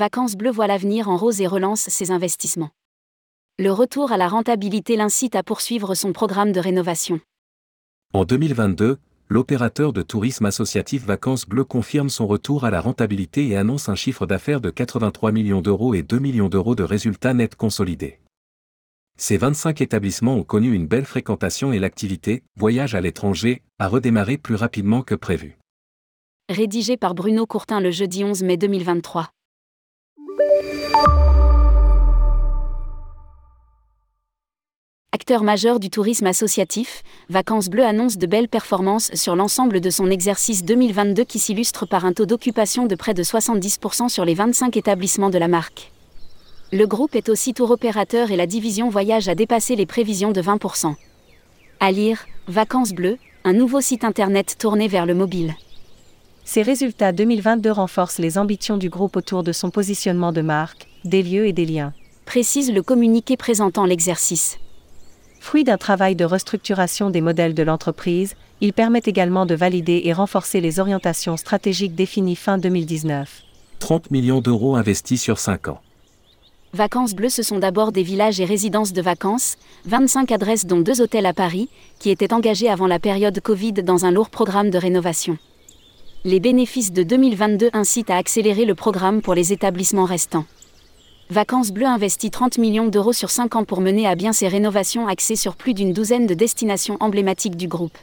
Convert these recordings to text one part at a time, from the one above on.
Vacances Bleues voit l'avenir en rose et relance ses investissements. Le retour à la rentabilité l'incite à poursuivre son programme de rénovation. En 2022, l'opérateur de tourisme associatif Vacances Bleues confirme son retour à la rentabilité et annonce un chiffre d'affaires de 83 millions d'euros et 2 millions d'euros de résultats nets consolidés. Ces 25 établissements ont connu une belle fréquentation et l'activité, voyage à l'étranger, a redémarré plus rapidement que prévu. Rédigé par Bruno Courtin le jeudi 11 mai 2023. Acteur majeur du tourisme associatif, Vacances Bleues annonce de belles performances sur l'ensemble de son exercice 2022 qui s'illustre par un taux d'occupation de près de 70% sur les 25 établissements de la marque. Le groupe est aussi tour opérateur et la division voyage a dépassé les prévisions de 20%. À lire, Vacances Bleues, un nouveau site internet tourné vers le mobile. Ces résultats 2022 renforcent les ambitions du groupe autour de son positionnement de marque, des lieux et des liens. Précise le communiqué présentant l'exercice. Fruit d'un travail de restructuration des modèles de l'entreprise, il permet également de valider et renforcer les orientations stratégiques définies fin 2019. 30 millions d'euros investis sur 5 ans. Vacances Bleues, ce sont d'abord des villages et résidences de vacances, 25 adresses dont deux hôtels à Paris, qui étaient engagés avant la période Covid dans un lourd programme de rénovation. Les bénéfices de 2022 incitent à accélérer le programme pour les établissements restants. Vacances Bleues investit 30 millions d'euros sur 5 ans pour mener à bien ces rénovations axées sur plus d'une douzaine de destinations emblématiques du groupe.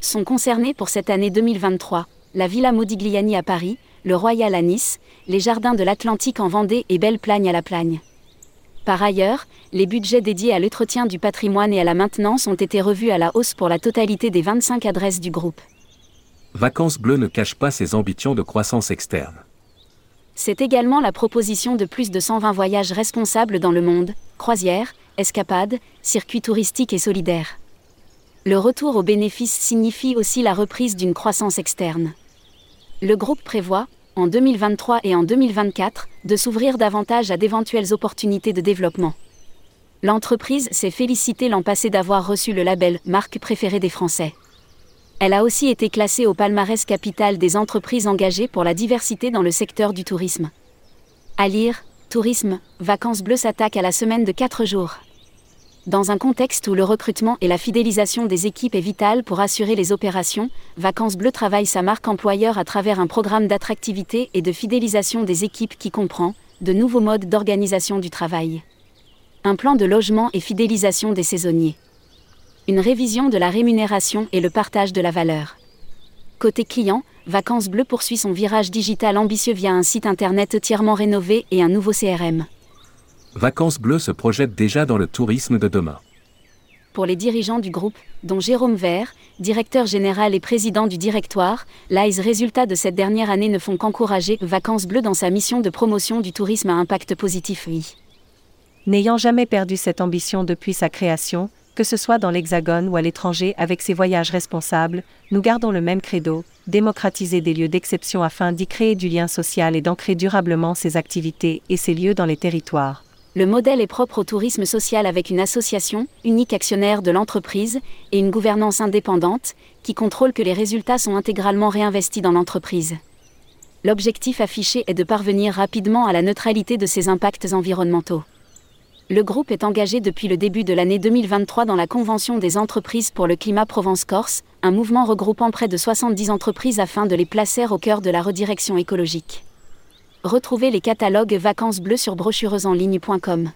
Sont concernés pour cette année 2023 la Villa Modigliani à Paris, le Royal à Nice, les Jardins de l'Atlantique en Vendée et Belle Plagne à la Plagne. Par ailleurs, les budgets dédiés à l'entretien du patrimoine et à la maintenance ont été revus à la hausse pour la totalité des 25 adresses du groupe. Vacances Bleues ne cache pas ses ambitions de croissance externe. C'est également la proposition de plus de 120 voyages responsables dans le monde, croisières, escapades, circuits touristiques et solidaires. Le retour aux bénéfices signifie aussi la reprise d'une croissance externe. Le groupe prévoit, en 2023 et en 2024, de s'ouvrir davantage à d'éventuelles opportunités de développement. L'entreprise s'est félicitée l'an passé d'avoir reçu le label Marque préférée des Français. Elle a aussi été classée au palmarès capital des entreprises engagées pour la diversité dans le secteur du tourisme. À lire, Tourisme, Vacances Bleues s'attaque à la semaine de 4 jours. Dans un contexte où le recrutement et la fidélisation des équipes est vital pour assurer les opérations, Vacances Bleues travaille sa marque employeur à travers un programme d'attractivité et de fidélisation des équipes qui comprend de nouveaux modes d'organisation du travail. Un plan de logement et fidélisation des saisonniers une révision de la rémunération et le partage de la valeur. Côté client, Vacances Bleues poursuit son virage digital ambitieux via un site internet entièrement rénové et un nouveau CRM. Vacances Bleues se projette déjà dans le tourisme de demain. Pour les dirigeants du groupe, dont Jérôme Vert, directeur général et président du directoire, les résultats de cette dernière année ne font qu'encourager Vacances Bleues dans sa mission de promotion du tourisme à impact positif. Oui. N'ayant jamais perdu cette ambition depuis sa création, que ce soit dans l'Hexagone ou à l'étranger avec ses voyages responsables, nous gardons le même credo, démocratiser des lieux d'exception afin d'y créer du lien social et d'ancrer durablement ses activités et ses lieux dans les territoires. Le modèle est propre au tourisme social avec une association, unique actionnaire de l'entreprise, et une gouvernance indépendante, qui contrôle que les résultats sont intégralement réinvestis dans l'entreprise. L'objectif affiché est de parvenir rapidement à la neutralité de ses impacts environnementaux. Le groupe est engagé depuis le début de l'année 2023 dans la Convention des entreprises pour le climat Provence-Corse, un mouvement regroupant près de 70 entreprises afin de les placer au cœur de la redirection écologique. Retrouvez les catalogues Vacances Bleues sur brochuresenligne.com.